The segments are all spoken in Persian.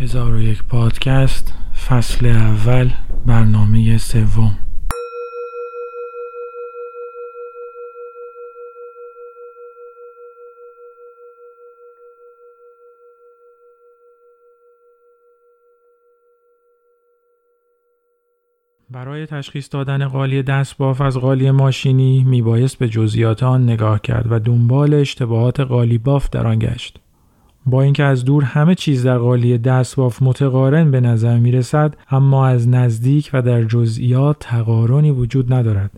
هزار و یک پادکست فصل اول برنامه سوم برای تشخیص دادن قالی دستباف از قالی ماشینی میبایست به جزئیات آن نگاه کرد و دنبال اشتباهات قالی باف در آن گشت. با اینکه از دور همه چیز در قالی دستباف متقارن به نظر می رسد اما از نزدیک و در جزئیات تقارنی وجود ندارد.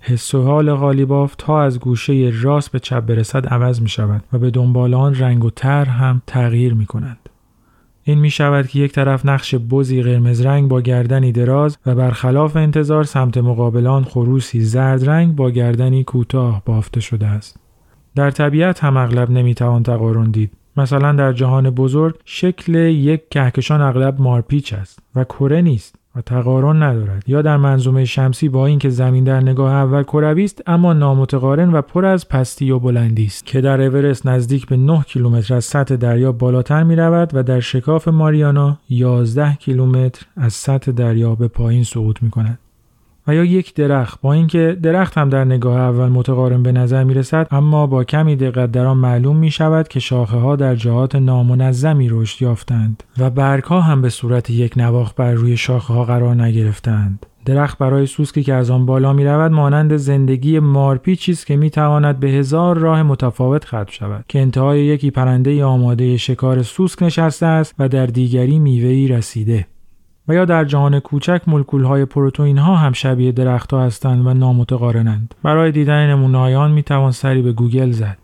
حس و حال قالیباف تا از گوشه راست به چپ برسد عوض می شود و به دنبال آن رنگ و تر هم تغییر می کنند. این می شود که یک طرف نقش بزی قرمز رنگ با گردنی دراز و برخلاف انتظار سمت مقابلان خروسی زرد رنگ با گردنی کوتاه بافته شده است. در طبیعت هم اغلب نمی‌توان تقارن دید مثلا در جهان بزرگ شکل یک کهکشان اغلب مارپیچ است و کره نیست و تقارن ندارد یا در منظومه شمسی با اینکه زمین در نگاه اول کروی است اما نامتقارن و پر از پستی و بلندی است که در اورست نزدیک به 9 کیلومتر از سطح دریا بالاتر می رود و در شکاف ماریانا 11 کیلومتر از سطح دریا به پایین سقوط می کند. و یا یک درخت با اینکه درخت هم در نگاه اول متقارن به نظر می رسد اما با کمی دقت در آن معلوم می شود که شاخه ها در جهات نامنظمی رشد یافتند و برگ ها هم به صورت یک نواخ بر روی شاخه ها قرار نگرفتند. درخت برای سوسکی که از آن بالا می رود مانند زندگی مارپیچی است که می تواند به هزار راه متفاوت ختم شود که انتهای یکی پرنده آماده شکار سوسک نشسته است و در دیگری میوهی رسیده. و یا در جهان کوچک مولکول های پروتئین ها هم شبیه درختها هستند و نامتقارنند. برای دیدن نمونه آن می توان سری به گوگل زد.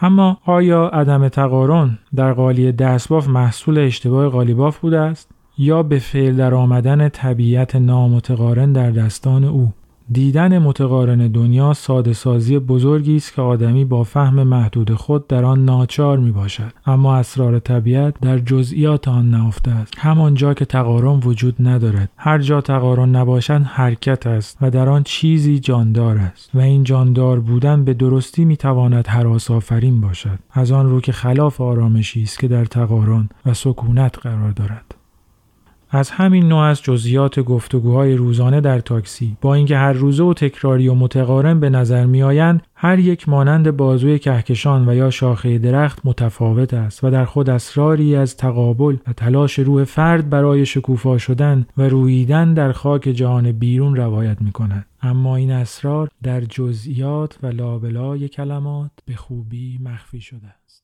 اما آیا عدم تقارن در قالی دستباف محصول اشتباه قالیباف بوده است یا به فعل در آمدن طبیعت نامتقارن در دستان او؟ دیدن متقارن دنیا ساده سازی بزرگی است که آدمی با فهم محدود خود در آن ناچار می باشد اما اسرار طبیعت در جزئیات آن نهفته است. همانجا که تقارن وجود ندارد. هر جا تقارن نباشد حرکت است و در آن چیزی جاندار است. و این جاندار بودن به درستی می تواند حراس آفرین باشد. از آن رو که خلاف آرامشی است که در تقارن و سکونت قرار دارد. از همین نوع از جزئیات گفتگوهای روزانه در تاکسی با اینکه هر روزه و تکراری و متقارن به نظر میآیند هر یک مانند بازوی کهکشان و یا شاخه درخت متفاوت است و در خود اسراری از تقابل و تلاش روح فرد برای شکوفا شدن و رویدن در خاک جهان بیرون روایت می کند. اما این اسرار در جزئیات و لابلای کلمات به خوبی مخفی شده است.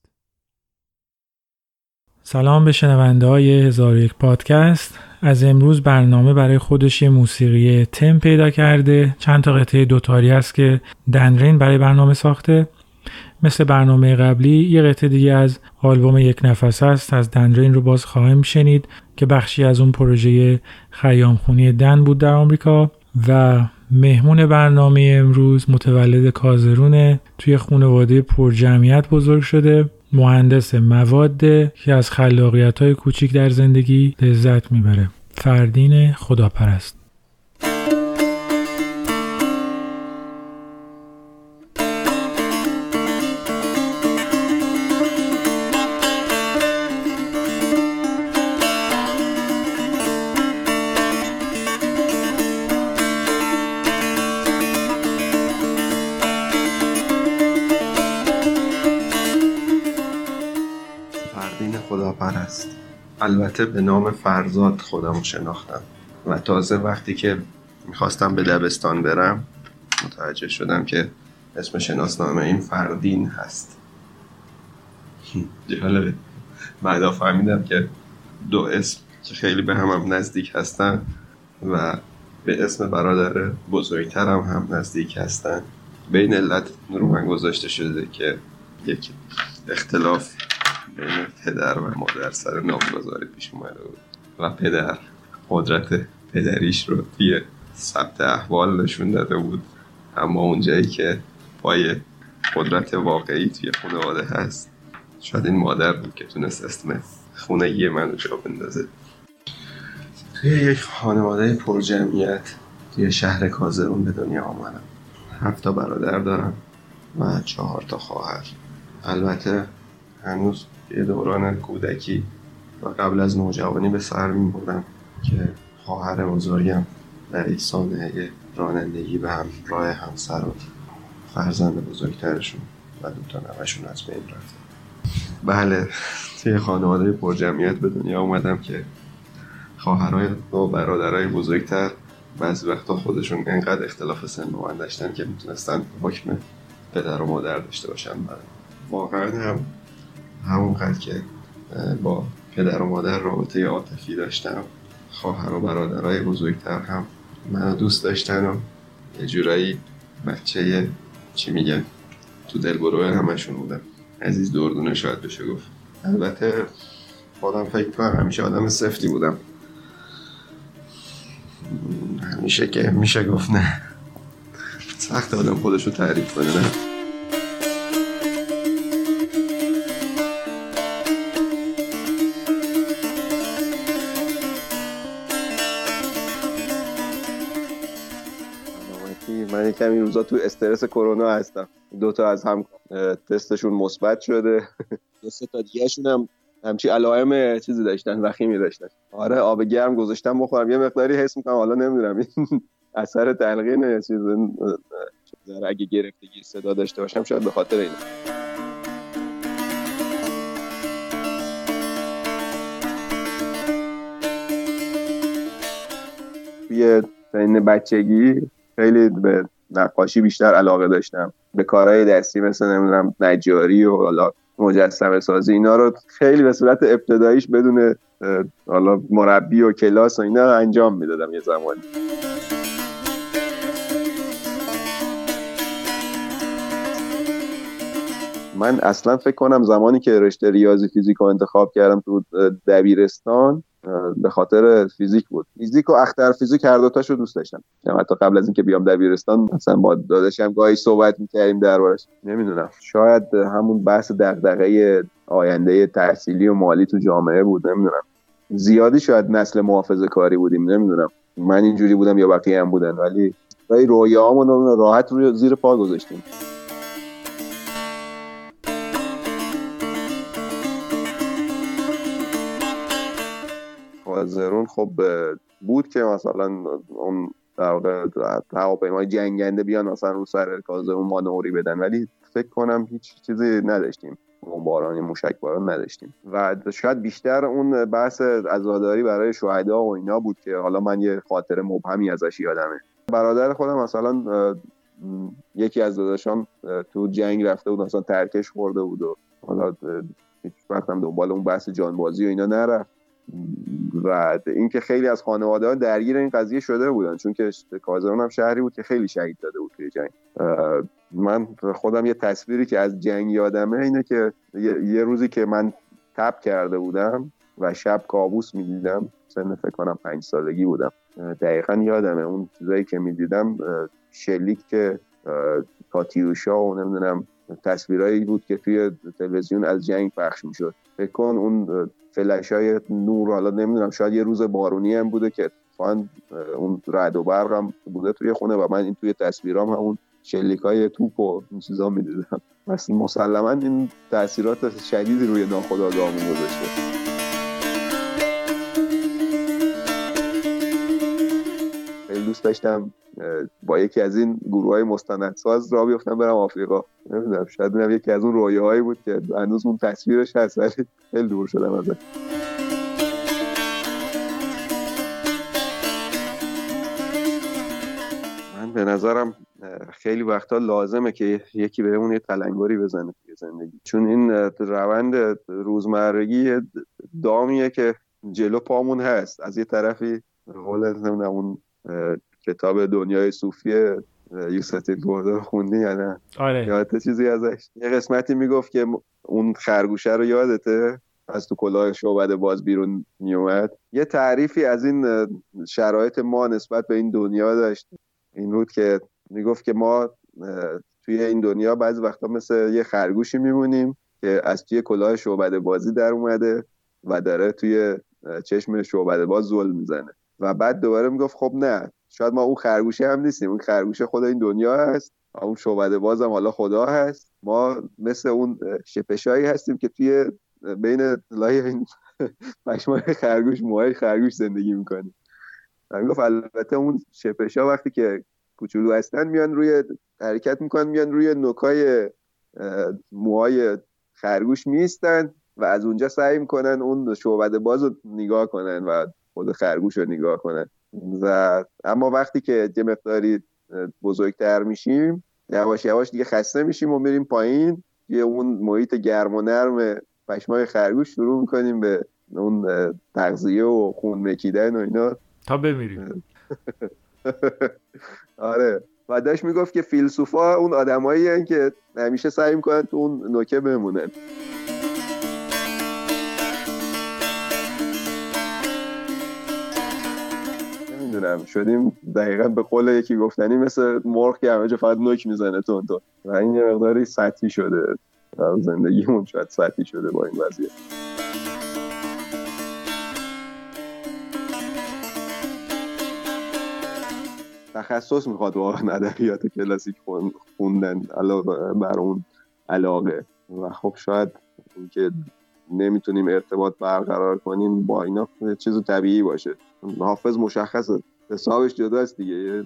سلام به شنونده های هزار یک پادکست. از امروز برنامه برای خودش یه موسیقی تم پیدا کرده. چند تا قطعه دوتاری هست که دنرین برای برنامه ساخته. مثل برنامه قبلی یه قطعه دیگه از آلبوم یک نفس است از دنرین رو باز خواهیم شنید که بخشی از اون پروژه خیام خونی دن بود در آمریکا. و مهمون برنامه امروز متولد کازرونه توی خانواده پرجمعیت بزرگ شده. مهندس مواد که از خلاقیت های کوچیک در زندگی لذت می‌بره. فردین خداپرست. البته به نام فرزاد خودم شناختم. و تازه وقتی که می‌خواستم به دبستان برم متوجه شدم که اسم شناسنامه این فردین هست. جالبه. بعدا فهمیدم که دو اسم که خیلی به هم, هم نزدیک هستن و به اسم برادر بزرگترم هم نزدیک هستن. بین علت رو من گذاشته شده که یک اختلاف بین پدر و مادر سر نامگذاری پیش اومده بود. و پدر قدرت پدریش رو توی ثبت احوال نشون داده بود. اما اونجایی که پای قدرت واقعی توی خانواده هست شاید این مادر بود که تونست اسم خونه یه منو جا بندازه. توی یک خانواده پر جمعیت توی شهر کازرون به دنیا آمدم. هفت تا برادر دارم و چهار تا خواهر. البته هنوز یه دوران کودکی و قبل از نوجوانی به سر می بردم که خواهر بزرگم در سانحه رانندگی به هم راه همسر و فرزند بزرگترشون و دوتا نوشون از بین رفت. بله توی خانواده پر جمعیت به دنیا اومدم که خواهرای و برادرای بزرگتر بعضی وقتا خودشون انقدر اختلاف سن داشتن که می‌تونستن حکم پدر و مادر داشته باشن من واقعا هم همونقدر که با پدر و مادر رابطه عاطفی داشتم خواهر و برادرای بزرگتر هم منو دوست داشتن و یه جورایی بچه چی میگن تو دل بروه همشون بودم عزیز دردونه شاید بشه گفت. البته خودم فکر کنم همیشه آدم سفتی بودم. همیشه که میشه گفت نه. سخت آدم خودش رو تعریف کنه نه. یکم این روزا تو استرس کرونا هستم. دو تا از هم تستشون مثبت شده. دو سه تا دیگه هم همچی علائم چیزی داشتن وخیمی داشتن. آره آب گرم گذاشتم بخورم. یه مقداری حس می‌کنم حالا نمی‌دونم. این اثر تلقین چیز اگه گرفتگی صدا داشته باشم شاید به خاطر اینه توی سن بچگی خیلی به نقاشی بیشتر علاقه داشتم. به کارهای دستی مثل نمی‌دونم نجاری و حالا مجسمه سازی اینا رو خیلی به صورت ابتداییش بدون حالا مربی و کلاس و اینا انجام می‌دادم یه زمانی. من اصلا فکر کنم زمانی که رشته ریاضی فیزیک رو انتخاب کردم تو دبیرستان به خاطر فیزیک بود. فیزیک و اختر فیزیک هر دوتاشو دوست داشتم. یعنی حتی قبل از اینکه بیام دبیرستان مثلا با داداشم گاهی صحبت می‌کردیم دربارش. نمی‌دونم. شاید همون بحث دغدغه آینده تحصیلی و مالی تو جامعه بود. نمی‌دونم. زیادی شاید نسل محافظه کاری بودیم. نمی‌دونم. من اینجوری بودم یا بقیه هم بودن. ولی رویاهامون راحت روی زیر پا گذاشتیم. زرون خب بود که مثلا اون در واقع هواپیمای جنگنده بیان مثلا رو سر کازمون ما نوری بدن ولی فکر کنم هیچ چیزی نداشتیم. باران موشک باران نداشتیم. و شاید بیشتر اون بحث عزاداری برای شهدا و اینا بود که حالا من یه خاطر مبهمی ازش یادمه. برادر خودم مثلا یکی از داداشان تو جنگ رفته بود مثلا ترکش خورده بود و حالا هیچ وقتم دنبال اون بحث جانبازی و اینا نرفت. و اینکه خیلی از خانواده ها درگیر این قضیه شده بودن چون که کازرون هم شهری بود که خیلی شهید داده بود توی جنگ. من خودم یه تصویری که از جنگ یادمه اینه که یه روزی که من تب کرده بودم و شب کابوس می‌دیدم سن فکر کنم پنج سالگی بودم. دقیقا یادمه اون چیزایی که می‌دیدم شلیک که کاتیوشا و نمی‌دونم تصویرایی بود که توی تلویزیون از جنگ پخش می‌شد. فکر کن اون فلش های نور حالا نمی‌دونم شاید یه روز بارونی هم بوده که فان اون رد و برق هم بوده توی خونه و من این توی تصویرام همون شلیک های توپ و این چیزا می‌دیدم. مسلما این تاثیرات شدیدی روی ناخودآگاهمون گذاشته دوست داشتم با یکی از این گروه های مستندساز را بیفتم برم آفریقا. نمی‌دونم شاید اینم یکی از اون رویاهایی بود که هنوز اون تصویرش هست ولی خیلی دور شدم ازش. من به نظرم خیلی وقتا لازمه که یکی بهمون یه تلنگری بزنه توی زندگی. چون این روند روزمرگی دامیه که جلو پامون هست. از یه طرفی قول اون کتاب دنیای صوفی یوسف گوردو خوندی یا نه؟ آره. یادت چیزی ازش؟ یه قسمتی می‌گفت که اون خرگوشه رو یادته؟ از تو کلاه شعبد باز بیرون میومد یه تعریفی از این شرایط ما نسبت به این دنیا داشت. این بود که می‌گفت که ما توی این دنیا بعضی وقتا مثل یه خرگوشی میمونیم که از توی کلاه شعبد بازی در اومده و داره توی چشم شعبد باز ظلم می‌زنه. و بعد دوباره می‌گفت خب نه شاید ما اون خرگوشه هم نیستیم اون خرگوشه خدا این دنیا هست اون شعبده بازم حالا خدا هست. ما مثل اون شپشایی هستیم که توی بین لای این پشمای خرگوش موهای خرگوش زندگی می‌کنیم. من گفت البته اون شپشا وقتی که کوچولو هستن میان روی حرکت می‌کنن میان روی نوکای موهای خرگوش میستن و از اونجا سعی می‌کنن اون شعبد باز رو نگاه کنن و خود خرگوش رو نگاه کنن و اما وقتی که یه مقداری بزرگتر میشیم یواش یواش دیگه خسته میشیم و میریم پایین یه اون محیط گرم و نرم پشمای خرگوش شروع می‌کنیم به اون تغذیه و خون مکیدن و اینا. تا بمیریم. آره. و داشت می‌گفت که فیلسوفا اون آدمایی که همیشه سعی می‌کنن تو اون نوکه بمونن. نمی‌دونم شدیم دقیقا به قول یکی گفتنی مثل مرغ که همه جا فقط نوک می‌زنه تون تو و این یه مقداری سطحی شده. زندگیمون شاید سطحی شده با این وضعیت. تخصص می‌خواد واقعا ادبیات کلاسیک خوندن علاوه بر اون علاقه. و خب شاید که نمی‌تونیم ارتباط برقرار کنیم با اینا چیز طبیعی باشه. حافظ مشخصه. حسابش جداست دیگه. یه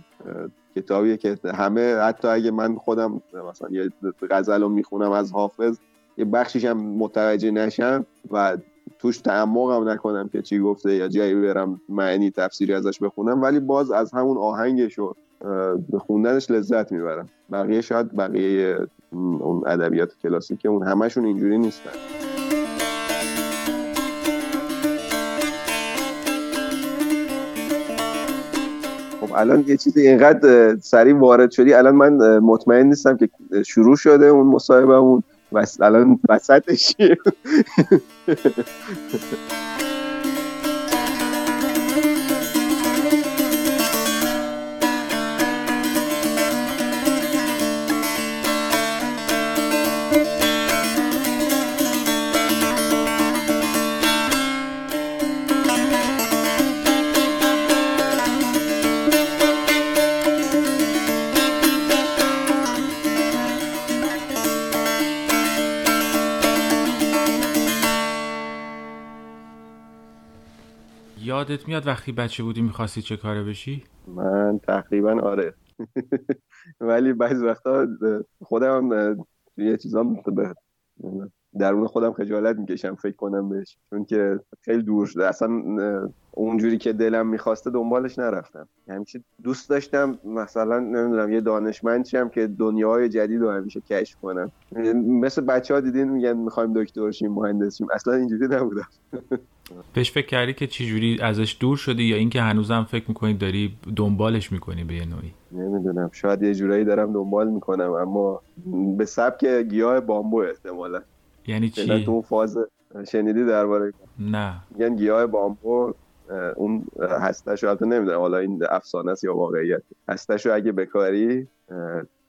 کتابیه که همه حتی اگه من خودم مثلا یه غزل رو می‌خونم از حافظ یه بخشیش هم متوجه نشم و توش تعمق هم نکنم که چی گفته یا جایی برم معنی تفسیری ازش بخونم. ولی باز از همون آهنگش و خوندنش لذت می‌برم. بقیه شاید بقیه اون ادبیات کلاسیک اون همشون اینجوری نیستن. الان یه چیزی اینقدر سریع وارد شدی الان من مطمئن نیستم که شروع شده اون مصاحبه بس الان وسطش یادت میاد وقتی بچه بودی می‌خواستی چه کاره بشی؟ من تقریبا آره ولی بعضی وقتا خودم یه چیزا به درون خودم خجالت می‌کشم فکر کنم بهش. چون که خیلی دور شده. اصلا اونجوری که دلم می‌خواسته دنبالش نرفتم. همیشه دوست داشتم مثلا نمی‌دونم یه دانشمند شم که دنیاهای جدید رو همیشه کشف کنم. مثل بچه ها دیدین میگن می‌خوایم دکتر شیم مهندس شیم. اصلا اینجوری نبودم. بهش فکر کردی که چجوری ازش دور شدی یا اینکه هنوزم فکر می‌کنی داری دنبالش می‌کنی به یه نوعی؟ نمی‌دونم. شاید یه جورایی دارم دنبال می‌کنم اما به سبک گیاه بامبو احتمالا. یعنی چی؟ تو فاز شنیدی درباره نه. میگن گیاه بامبو اون هستش البته نمی‌دونم. حالا این افسانه است یا واقعیت. هستش اگه بکاری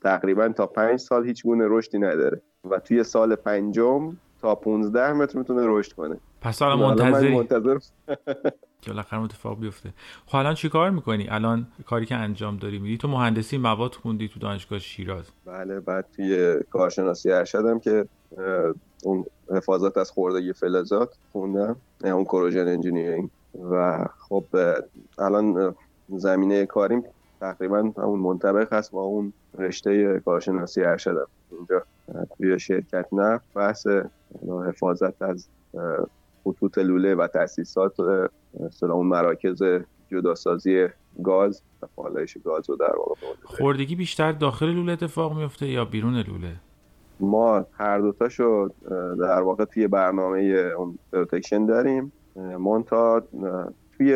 تقریبا تا پنج سال هیچ گونه رشدی نداره. و توی سال پنجم تا 15 متر می‌تونه رشد کنه. پس حالا منتظر منتظر که بالاخره اتفاق بیفته. خب الان چی کار می‌کنی؟ الان کاری که انجام داری میدی تو مهندسی مواد خوندی تو دانشگاه شیراز. بله بعد توی کارشناسی ارشدم که اون حفاظت از خوردگی فلزات خوندم. اون کروژن انجینیرینگ. و خب الان زمینه کاریم تقریبا همون منطبق هست با اون رشته کارشناسی ارشدم اینجا توی شرکت نفت بحث حفاظت از خطوط لوله و تاسیسات مثلا اون مراکز جداسازی گاز و پالایش گاز رو در واقع خوردگی بیشتر داخل لوله اتفاق میفته یا بیرون لوله؟ ما هر دوتاشو در واقع توی برنامه اون protection داریم. منتها توی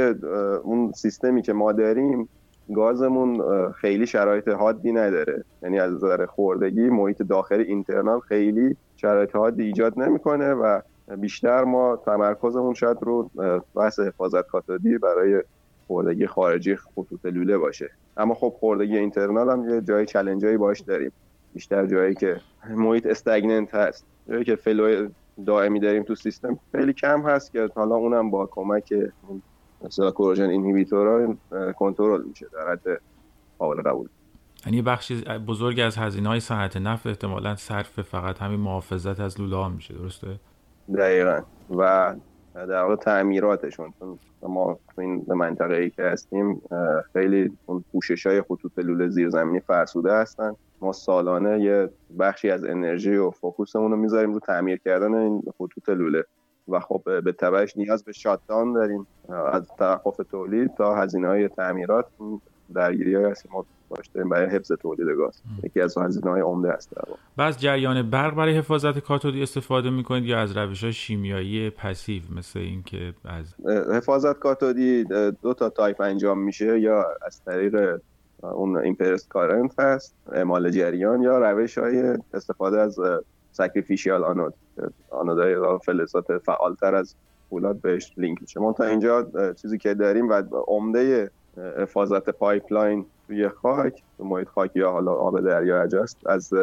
اون سیستمی که ما داریم گازمون خیلی شرایط حادی نداره. یعنی از نظر خوردگی محیط داخلی اینترنال خیلی شرایط حادی ایجاد نمی‌کنه و بیشتر ما تمرکزمون شاید رو بحث حفاظت کاتودی برای خوردگی خارجی خطوط لوله باشه. اما خب خوردگی اینترنال هم یه جای چلنجایی باش داریم. بیشتر جایی که محیط استگننت هست. جایی که فلو دائمی داریم تو سیستم خیلی کم هست که حالا اونم با کمک مثلا کروژن اینهیبیتورها کنترل میشه در حد قابل قبول. یعنی بخشی بزرگی از هزینه های صنعت نفت احتمالا صرف فقط همین محافظت از لوله ها میشه درسته؟ دقیقا. و در واقع تعمیراتشون چون ما تو این منطقه ای که هستیم خیلی اون پوشش های خطوط لوله زیرزمینی فرسوده هستن. ما سالانه یه بخشی از انرژی و فوکوسمون رو می‌ذاریم رو تعمیر کردن این خطوط لوله. و خب به تبعش نیاز به shutdown داریم از توقف تولید تا هزینه های تعمیرات درگیری های هستیم ما داشته برای حفظ تولید گاز. یکی از هزینه های عمده است و از جریان برق برای حفاظت کاتودی استفاده می‌کنید یا از روش های شیمیایی passive مثل اینکه از حفاظت کاتودی دو تا تایپ انجام میشه یا از طریق اون impressed current هست اعمال جریان یا روش های استفاده از sacrificial anode آنودهای فلزات فعالتر از فولاد بهش لینک میشه. ما تا اینجا چیزی که داریم و عمده حفاظت pipeline توی خاک تو محیط خاک یا حالا آب دریا اجاست از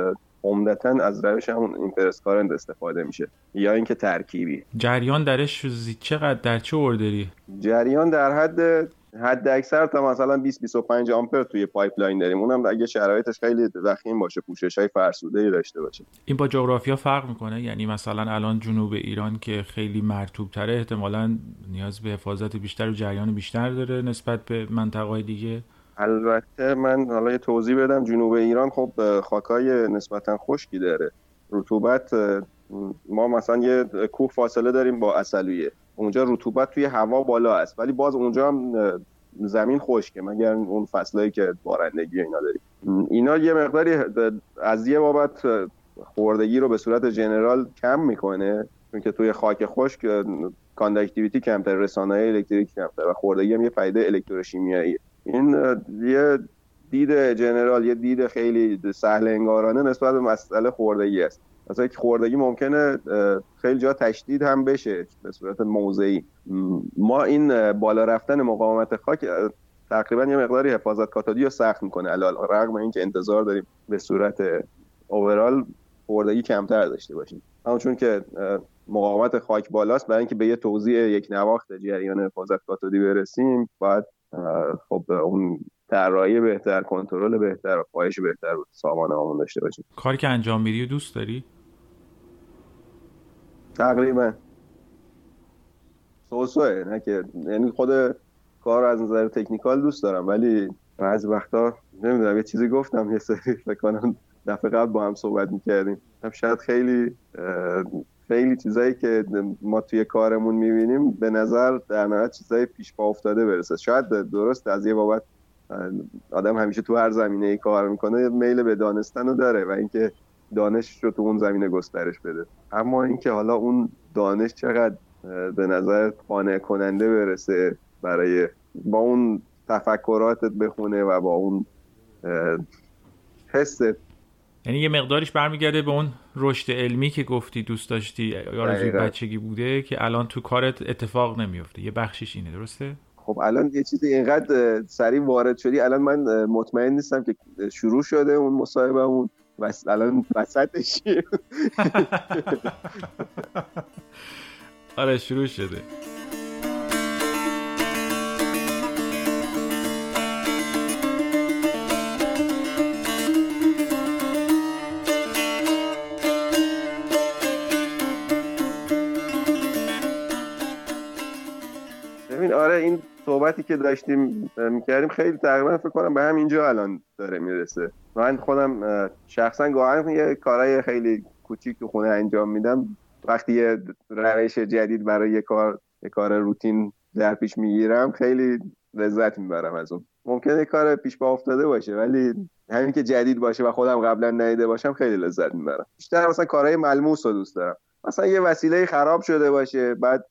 عمدتا از روش همون impressed current استفاده میشه. یا اینکه ترکیبی. جریان درش چقدر در چه order ی؟ جریان در حد حد اکثر تا مثلا 20 25 آمپر توی pipeline داریم. اونم اگه شرایطش خیلی وخیم باشه پوشش های فرسوده ای داشته باشه. این با جغرافیا فرق می‌کنه؟ یعنی مثلا الان جنوب ایران که خیلی مرتوب تره احتمالا نیاز به حفاظت بیشتر و جریان بیشتر داره نسبت به منطقه دیگه؟ البته من حالا یه توضیح بدم. جنوب ایران خب خاکای نسبتا خشکی داره. رطوبت ما مثلا یه کوه فاصله داریم با اصلویه اونجا رطوبت توی هوا بالا است. ولی باز اونجا هم زمین خشکه. مگر اون فصلایی که بارندگی اینا داریم. اینا یه مقداری از یه بابت خوردگی رو به صورت general کم می‌کنه. چون که توی خاک خشک conductivity کمتر رسانایی الکتریک کمتر و خوردگی هم یه پدیده الکتروشیمیایی. این یه دید general یه دید خیلی سهل انگارانه نسبت به مسئله خوردگی است. مثلا که خوردگی ممکنه خیلی جا تشدید هم بشه به صورت موضعی. ما این بالا رفتن مقاومت خاک تقریبا یه مقداری حفاظت کاتادی رو سخت می‌کنه. علال رغم اینکه انتظار داریم به صورت اوورال خوردگی کمتر داشته باشیم. اما چون که مقاومت خاک بالاست برای اینکه به یه توضیح یک نواخت جریان حفاظت کاتودی برسیم باید خب اون طراحی بهتر کنترل بهتر و پایش بهتر سامان آمون داشته باشیم. کاری که انجام میدی دوست داری؟ تقریبا. سوسوه نه که یعنی خود کار از نظر تکنیکال دوست دارم ولی بعضی وقتا نمی‌دونم یه چیزی گفتم یه سری فکر کنم دفعه قبل با هم صحبت می‌کردیم. شاید خیلی خیلی چیزایی که ما توی کارمون می‌بینیم به نظر در نهایت چیزای پیش پا افتاده برسه. شاید درست از یه بابت آدم همیشه تو هر زمینه ای کار می‌کنه میل به دانستن رو داره و اینکه دانش رو تو اون زمینه گسترش بده. اما اینکه حالا اون دانش چقدر به نظر قانع کننده برسه برای با اون تفکراتت بخونه و با اون حست. یعنی یه مقداریش برمیگرده به اون رشد علمی که گفتی دوست داشتی آرزوی بچگی بوده که الان تو کارت اتفاق نمیفته یه بخشیش اینه درسته؟ خب الان یه چیزی اینقدر سریع وارد شدی الان من مطمئن نیستم که شروع شده اون مصاحبه اون و الان وسطش. آره شروع شده. ببین آره این صحبتی که داشتیم می‌کردیم خیلی تقریبا فکر کنم به همینجا الان داره می‌رسه. من خودم شخصا گاهن یه کارهای خیلی کوچیک تو خونه انجام میدم. وقتی یه روش جدید برای یه کار یه کار روتین در پیش می‌گیرم خیلی لذت می‌برم از اون. ممکنه کار پیش با افتاده باشه ولی همین که جدید باشه و خودم قبلا ندیده باشم خیلی لذت می‌برم. بیشتر مثلا کارهای ملموس رو دوست دارم. مثلا یه وسیله خراب شده باشه بعد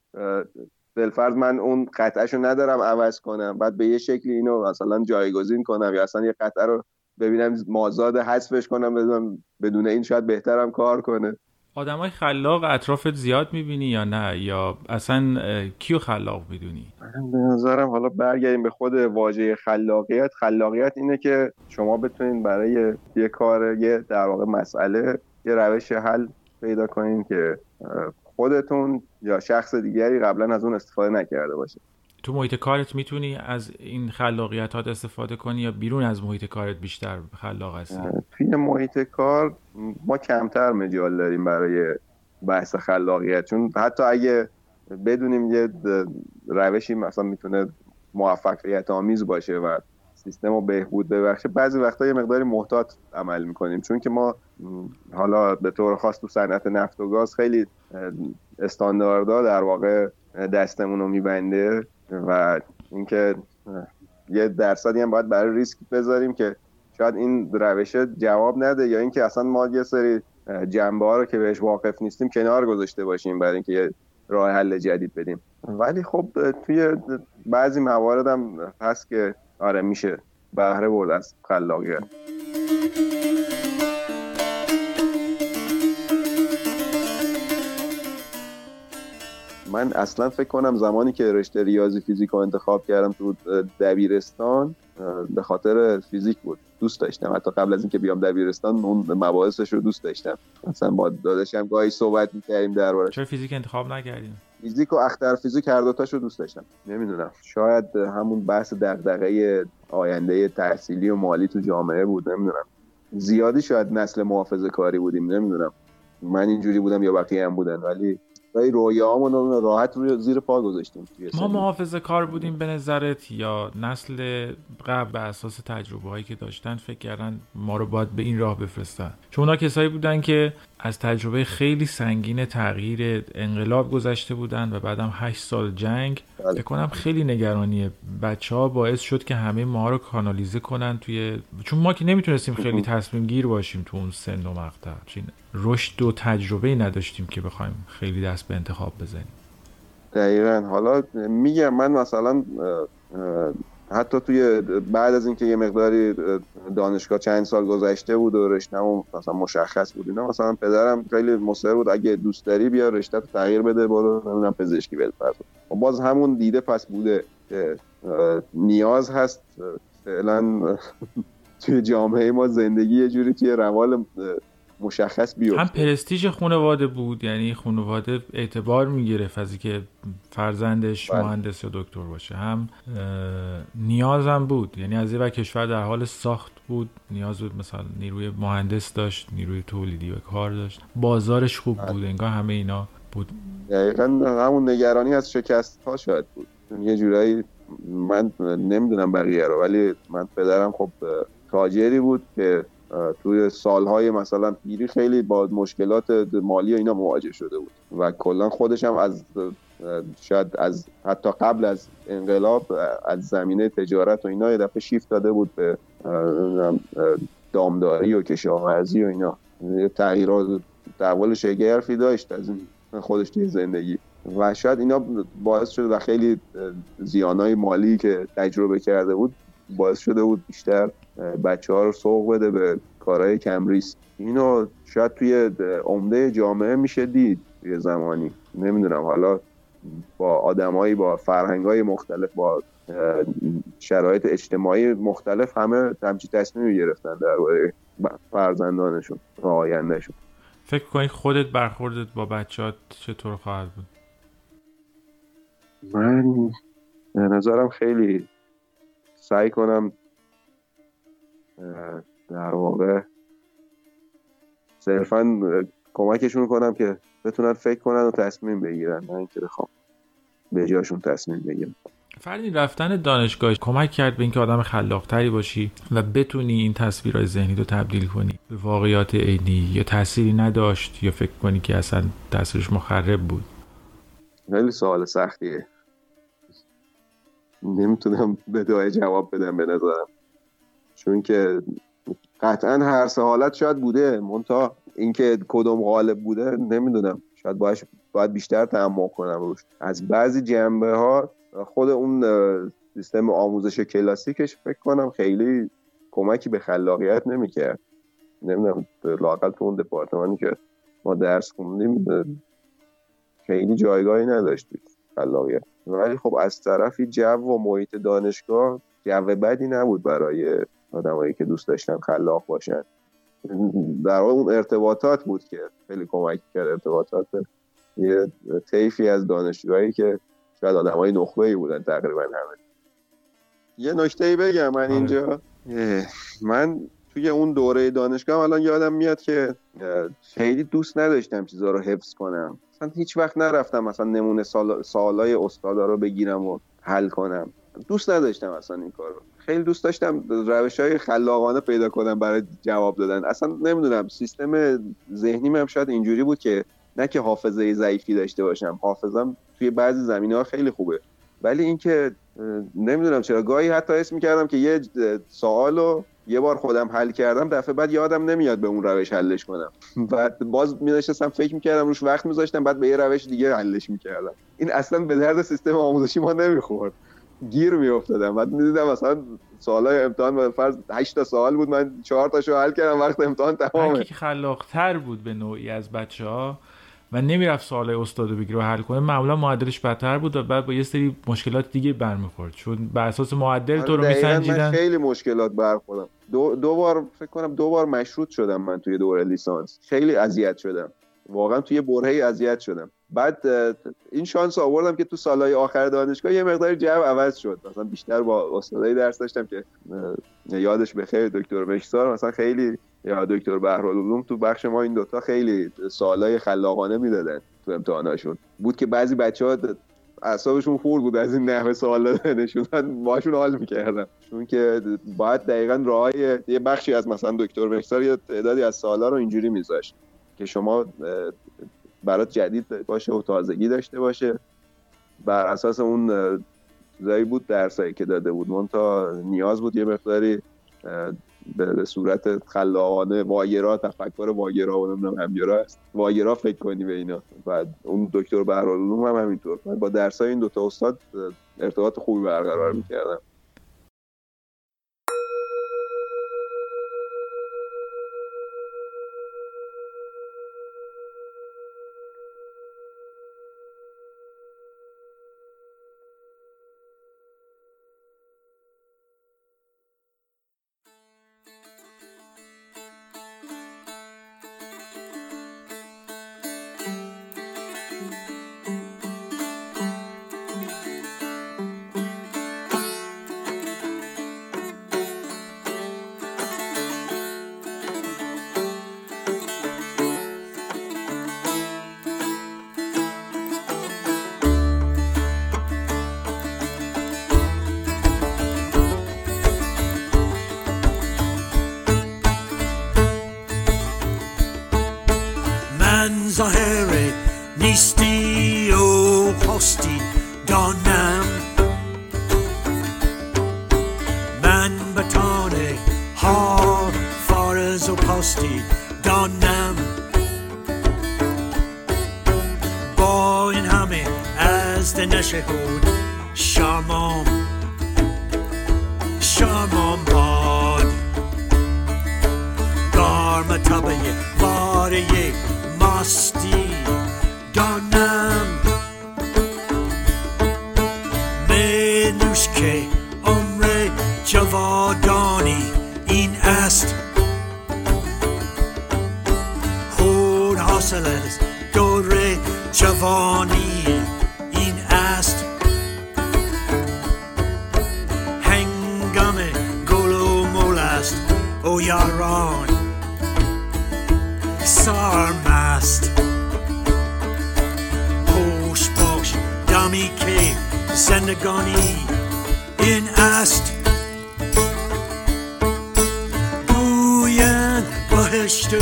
بالفرض من اون قطعه رو ندارم عوض کنم. بعد به یه شکلی اینو مثلا جایگزین کنم یا اصلا یه قطعه رو ببینم مازاد حذفش کنم بدونم بدون این شاید بهترم کار کنه. های خلاق اطرافت زیاد می‌بینی یا نه؟ یا اصلا کیو خلاق می‌دونی؟ به نظرم حالا برگردیم به خود واژه خلاقیت. خلاقیت اینه که شما بتونین برای یه کار یه در واقع مسئله یه روش حل پیدا کنین که خودتون یا شخص دیگری قبلا از اون استفاده نکرده باشه. تو محیط کارت می‌تونی از این خلاقیت استفاده کنی یا بیرون از محیط کارت بیشتر خلاق هستی؟ توی محیط کار ما کمتر مجال داریم برای بحث خلاقیت. چون حتی اگه بدونیم یه روشی مثلا می‌تونه موفقیت آمیز باشه و سیستم رو بهبود ببخشه بعضی وقتا یه مقداری محتاط عمل می‌کنیم چون که ما حالا به طور خاص تو صنعت نفت و گاز خیلی استانداردها در واقع دستمون رو میبنده و اینکه یه درصدی هم باید برای ریسک بذاریم که شاید این روش جواب نده یا اینکه اصلا ما یه سری جنبه ها رو که بهش واقف نیستیم کنار گذاشته باشیم برای اینکه یه راه حل جدید بدیم. ولی خب توی بعضی موارد هم هست که آره میشه. بهره برد از خلاقیت. من اصلا فکر کنم زمانی که رشته ریاضی فیزیک رو انتخاب کردم تو دبیرستان به خاطر فیزیک بود. دوست داشتم. حتی قبل از اینکه بیام دبیرستان اون مباحثش رو دوست داشتم. مثلا با داداشم گاهی صحبت می‌کردیم درباره چرا فیزیک انتخاب نکردیم فیزیک و اختر فیزیک هر دوتاش رو دوست داشتم. نمی‌دونم. شاید همون بحث دغدغه آینده تحصیلی و مالی تو جامعه بود. نمی‌دونم. زیادی شاید نسل محافظه کاری بودیم. نمی‌دونم. من اینجوری بودم یا بقیه هم بودن. ولی ولی رویاهامون راحت روی زیر پا گذاشتیم ما محافظه کار بودیم به نظرت یا نسل قبل به اساس تجربه هایی که داشتن فکر کردن ما رو باید به این راه بفرستن؟ چون اونا کسایی بودن که از تجربه خیلی سنگین تغییر انقلاب گذشته بودن و بعدم 8 سال جنگ بله. کنم خیلی نگرانی بچه ها باعث شد که همه ما رو کانالیزه کنن توی چون ما که نمی‌تونستیم خیلی تصمیم گیر باشیم تو اون سن و مقطع. رشد و تجربه نداشتیم که بخوایم خیلی دست به انتخاب بزنیم. دقیقا. حالا میگم من مثلا حتی توی بعد از اینکه یه مقداری دانشگاه چند سال گذشته بود و رشتهمون مثلا مشخص بود اینا مثلا پدرم خیلی مصر بود اگه دوست داری بیا رشته تغییر بده برو نمی‌دونم پزشکی بده و خب باز همون دیده پس بوده که نیاز هست فعلا توی جامعه ما زندگی یه جوری توی روال مشخص بیفته. هم پرستیژ خانواده بود یعنی خانواده اعتبار می‌گرفت از اینکه فرزندش بله. مهندس یا دکتر باشه. هم نیازم بود. یعنی از و کشور در حال ساخت بود. نیاز بود مثلا نیروی مهندس داشت نیروی تولیدی و کار داشت. بازارش خوب بله. بود انگار همه اینا بود. دقیقا همون نگرانی از شکست ها شاید بود. یه جورایی من نمی‌دونم بقیه رو ولی من پدرم خب تاجری بود که توی سالهای مثلا پیری خیلی با مشکلات مالی و اینا مواجه شده بود. و کلا خودش هم از شاید از حتی قبل از انقلاب از زمینه تجارت و اینا یه دفعه شیفت داده بود به دامداری و کشاورزی و اینا. تغییرات تحول شگرفی داشت از خودش توی زندگی. و شاید اینا باعث شده و خیلی زیانای مالی که تجربه کرده بود باعث شده بود بیشتر بچه ها رو سوق بده به کارهای کمریس. اینو شاید توی عمده جامعه میشه دید یه زمانی. نمی‌دونم. حالا با آدمایی با فرهنگای مختلف با شرایط اجتماعی مختلف همه همچی تصمیمی گرفتن در فرزندانشون و آیندهشون. فکر کنی خودت برخوردت با بچهات چطور خواهد بود؟ من نظرم خیلی سعی کنم در واقع صرفا کمکشون کنم که بتونن فکر کنن و تصمیم بگیرن نه اینکه بخوام به جاشون تصمیم بگیرم. فردی رفتن دانشگاه کمک کرد به اینکه آدم خلاقتری باشی و بتونی این تصویرهای ذهنی رو تبدیل کنی. به واقعیات عینی یا تأثیری نداشت یا فکر کنی که اصلا تاثیرش مخرب بود؟ خیلی سوال سختیه. نمی‌تونم به دعای جواب بدم به نظرم. چون که قطعا هر سه حالت شاید بوده. مونتا اینکه کدوم غالب بوده نمی‌دونم. شاید باید, باید بیشتر تعمق کنم روش. از بعضی جنبه ها خود اون سیستم آموزش کلاسیکش فکر کنم خیلی کمکی به خلاقیت نمی‌کرد. نمی‌دونم لاقل تو اون دپارتمانی که ما درس خوندیم خیلی جایگاهی نداشتید خلاقیت. ولی خب از طرفی جو و محیط دانشگاه جو بدی نبود برای آدمایی که دوست داشتن خلاق باشن. در اون ارتباطات بود که خیلی کمک کرد ارتباطات. یه طیفی از دانشجوهایی که شاید آدم های نخبه ای بودن تقریبا همه. یه نکته ای بگم من آره. اینجا. من توی اون دوره دانشگاه الان یادم میاد که خیلی دوست نداشتم چیزا رو حفظ کنم. مثلا هیچ وقت نرفتم مثلا نمونه سال سوالای استادا رو بگیرم و حل کنم. دوست نداشتم اصلا این کار رو خیلی دوست داشتم روش های خلاقانه پیدا کنم برای جواب دادن. اصلا نمی‌دونم سیستم ذهنی هم شاید اینجوری بود که نه که حافظه ضعیفی داشته باشم حافظم توی بعضی زمینه ها خیلی خوبه. ولی اینکه نمی‌دونم چرا گاهی حتی اسم می‌کردم که یه سوال رو یه بار خودم حل کردم دفعه بعد یادم نمیاد به اون روش حلش کنم. بعد باز می‌نشستم فکر می‌کردم روش وقت میذاشتم بعد به یه روش دیگه حلش می‌کردم. این اصلا به درد سیستم آموزشی ما نمی‌خورد. گیر میافتادم. بعد می‌دیدم مثلا سوالای امتحان به فرض 8 تا سوال بود من 4 تاشو حل کردم وقت امتحان تمامه. که خلاقتر بود به نوعی از بچه ها و نمی‌رفت سوال استاد رو بگیره و حل کنه معمولا معدلش بدتر بود و بعد با یه سری مشکلات دیگه برمیخورد. چون بر اساس معدل تو رو میسنجیدن. خیلی مشکلات برخوردم. دو, دو بار فکر کنم دو بار مشروط شدم من توی دوره لیسانس. خیلی اذیت شدم. واقعا توی برهه اذیت شدم. بعد این شانس آوردم که تو سالهای آخر دانشگاه یه مقدار جو عوض شد. مثلا بیشتر با استادای درس داشتم که یادش بخیر دکتر مشسار مثلا خیلی یا دکتر بهرالعلوم تو بخش ما این دوتا خیلی سوالای خلاقانه می‌دادن تو امتحاناشون. بود که بعضی بچه ها اعصابشون خورد بود از این نحوه سوال دادنشون. من باشون حال می‌کردم. چون که باید دقیقا راهای یه بخشی از مثلا دکتر مشسار یه تعدادی از سوالا رو اینجوری میذاشت که شما برات جدید باشه و تازگی داشته باشه. بر اساس اون چیزایی بود درسایی که داده بود. من تا نیاز بود یه مقداری به صورت خلاقانه واگرا تفکر واگرا و نمی‌دونم همیرا است. واگرا فکر کنی به اینا. بعد اون دکتر بهرالعلوم هم همینطور. با درسای این دوتا استاد ارتباط خوبی برقرار می‌کردم. نشهود شامام شامام باد. گرم تبه باره ماستی. دانم. بنوش که عمر جوان We are on. Sarmast Posh Posh, Dummy K Sendagoni in Ast. Booyan Bahishtu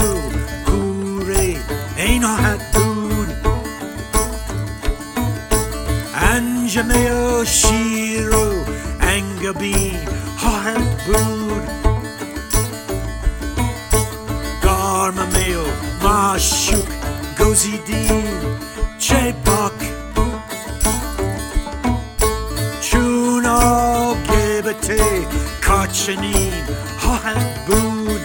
Kure Aino Hatun Anjameo Shi Janine Holland Boone.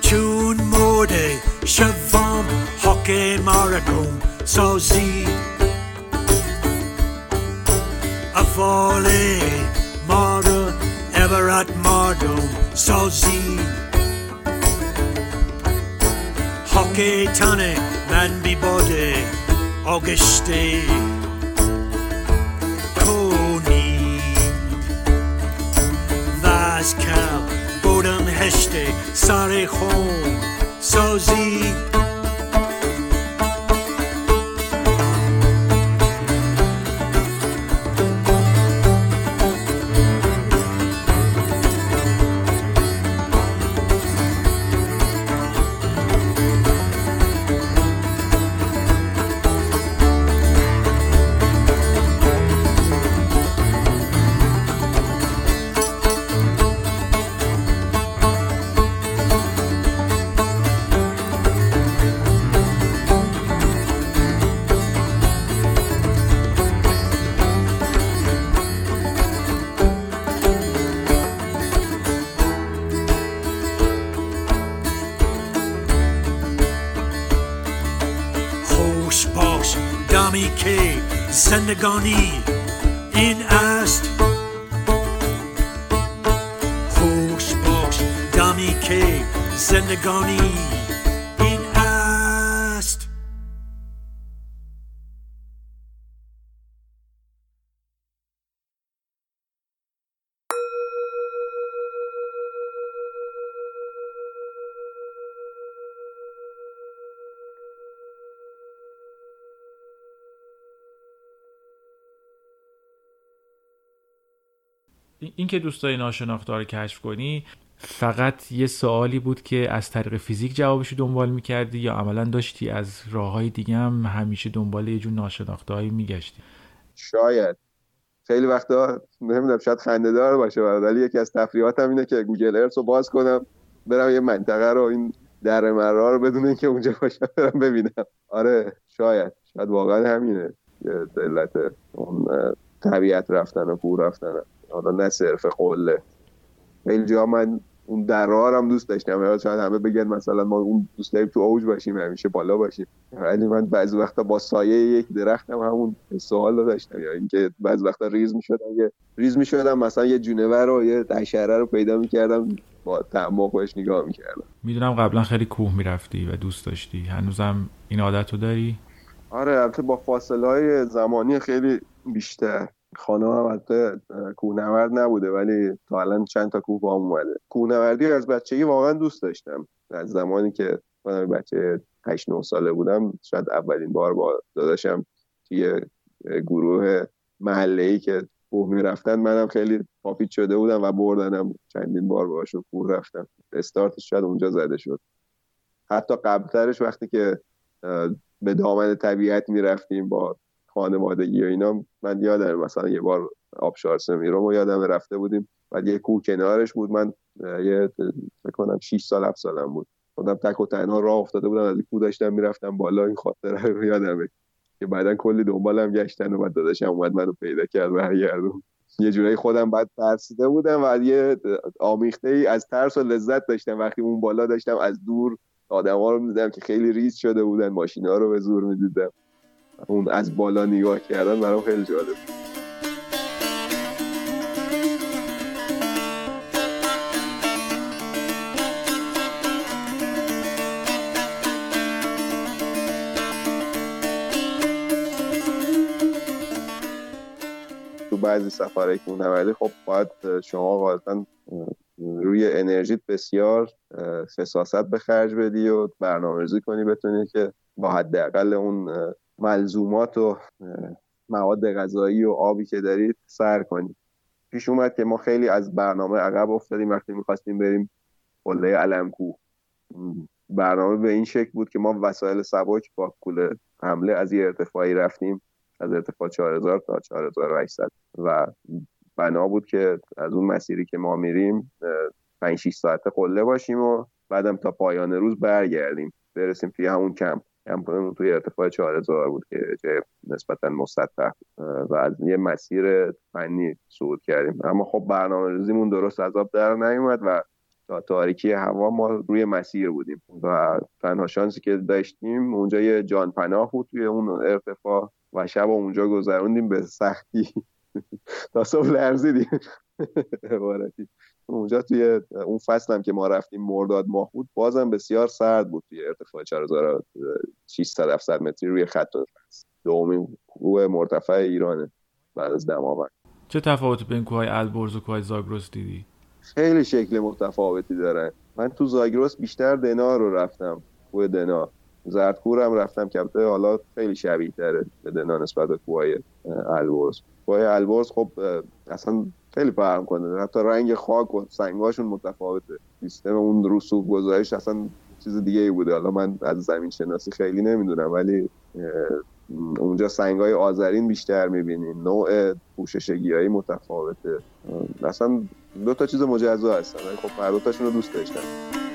Tune Mode, Siobhan, Hockey Maracombe, Sozi. A volley, Mara, Everett Mardome, Sozi. Hockey Tony, Manby Body, Auguste. از کل بودم هشته سر خون. سازی Agony. این که دوست داری ناشناخته رو کشف کنی فقط یه سوالی بود که از طریق فیزیک جوابش دنبال می‌کردی یا عملا داشتی؟ از راه های دیگه هم همیشه دنبال یه جور ناشناخته هایی میگشتی؟ شاید. خیلی وقتا نمی‌دونم شاید خنده دار باشه ولی یکی از تفریحاتم اینه که گوگل ارث رو باز کنم برم یه منطقه رو این در مرا رو بدون اینکه اونجا باشم برم ببینم. آره شاید. شاید واقعا همینه. علت اون طبیعت رفتن و کور رفتن. حالا نه صرف قله. خیلی جا من اون درها هم دوست داشتم. شاید همه بگن مثلا ما اون دوست داریم تو اوج باشیم همیشه بالا باشیم. ولی من بعضی وقتا با سایه یک درخت هم همون سوال رو داشتم. یا اینکه بعضی وقتا ریز می‌شدم یه ریز می‌شدم مثلا یه جونور رو یه حشره رو پیدا می‌کردم با تعمق بهش نگاه می‌کردم. می‌دونم قبلا خیلی کوه می‌رفتی و دوست داشتی. هنوزم این عادت رو داری؟ آره البته با فاصله های زمانی خیلی بیشتر. خانه هم حتی کوهنورد نبوده ولی تا الان چند تا کوه با هم اومده. کوهنوردی از بچگی واقعا دوست داشتم. از زمانی که من بچه 8 9 ساله بودم شاید اولین بار با داداشم توی گروه محله که کوه می‌رفتن منم خیلی پاپیت شده بودم و بردنم. چندین بار باشون کوه رفتم. استارتش شاید اونجا زده شد. حتی قبلترش وقتی که به دامن طبیعت می‌رفتیم با خانوادگی و اینا من یادم مثلا یه بار آبشار سمیرو رو یادم رفته بودیم و یه کوه کنارش بود من یه فکر کنم 6 سال 7 سالم بود. خودم تک و تنها راه افتاده بودم از کوه داشتم می‌رفتم بالا این خاطره رو یادمه که بعدا کلی دنبالم گشتن و بعد داداشم اومد منو پیدا کرد و برگردون. یه جورایی خودم بعد ترسیده بودم و یه آمیخته ای از ترس و لذت داشتم. وقتی اون بالا داشتم از دور آدما رو می‌دیدم که خیلی ریز شده بودن ماشینا رو به زور می‌دیدم. اون از بالا نگاه کردن برام خیلی جالب تو بعضی سفرهای کوهنوردی خب باید شما غالبا روی انرژیت بسیار فساست به خرج بدی و برنامه‌ریزی کنی بتونی که با حداقل اون ملزومات و مواد غذایی و آبی که دارید سر کنید. پیش اومد که ما خیلی از برنامه عقب افتادیم وقتی می‌خواستیم بریم قله علمکو برنامه به این شکل بود که ما وسایل سبک با کل حمله از یه ارتفاعی رفتیم از ارتفاع 4000 تا 4800 و بنا بود که از اون مسیری که ما میریم 5 6 ساعت قله باشیم و بعدم تا پایان روز برگردیم برسیم توی همون کمپ. کمپمون توی ارتفاع 4000 بود که جای نسبتا مسطح و از یه مسیر فنی صعود کردیم. اما خب برنامه ریزیمون درست از آب در نیومد و تا تاریکی هوا ما روی مسیر بودیم. و تنها شانسی که داشتیم اونجا یه جان پناه بود توی اون ارتفاع و شب اونجا گذروندیم به سختی. تا صبح لرزیدیم. اونجا توی اون فصل هم که ما رفتیم مرداد ماه بود بازم بسیار سرد بود توی ارتفاع 4600 700 متری روی خط دومین کوه مرتفع ایرانه بعد از دماوند چه تفاوتی بین کوههای البرز و کوههای زاگرس دیدی؟ خیلی شکل متفاوتی دارن من تو زاگرس بیشتر دنا رو رفتم کوه دنا. زردکور هم رفتم که حالا خیلی شبیه تره به دنا نسبت به کوه البرز. کوه البرز خب اصلا خیلی فرق کنه حتی رنگ خاک و سنگاشون متفاوته. سیستم اون رسوب گذاریش اصلا چیز دیگه ای بوده. حالا من از زمین شناسی خیلی نمی‌دونم ولی اونجا سنگ های آذرین بیشتر می‌بینین نوع پوششگی های متفاوته. اصلا دو تا چیز مجزا هستن. خب هر رو دوست داشتم.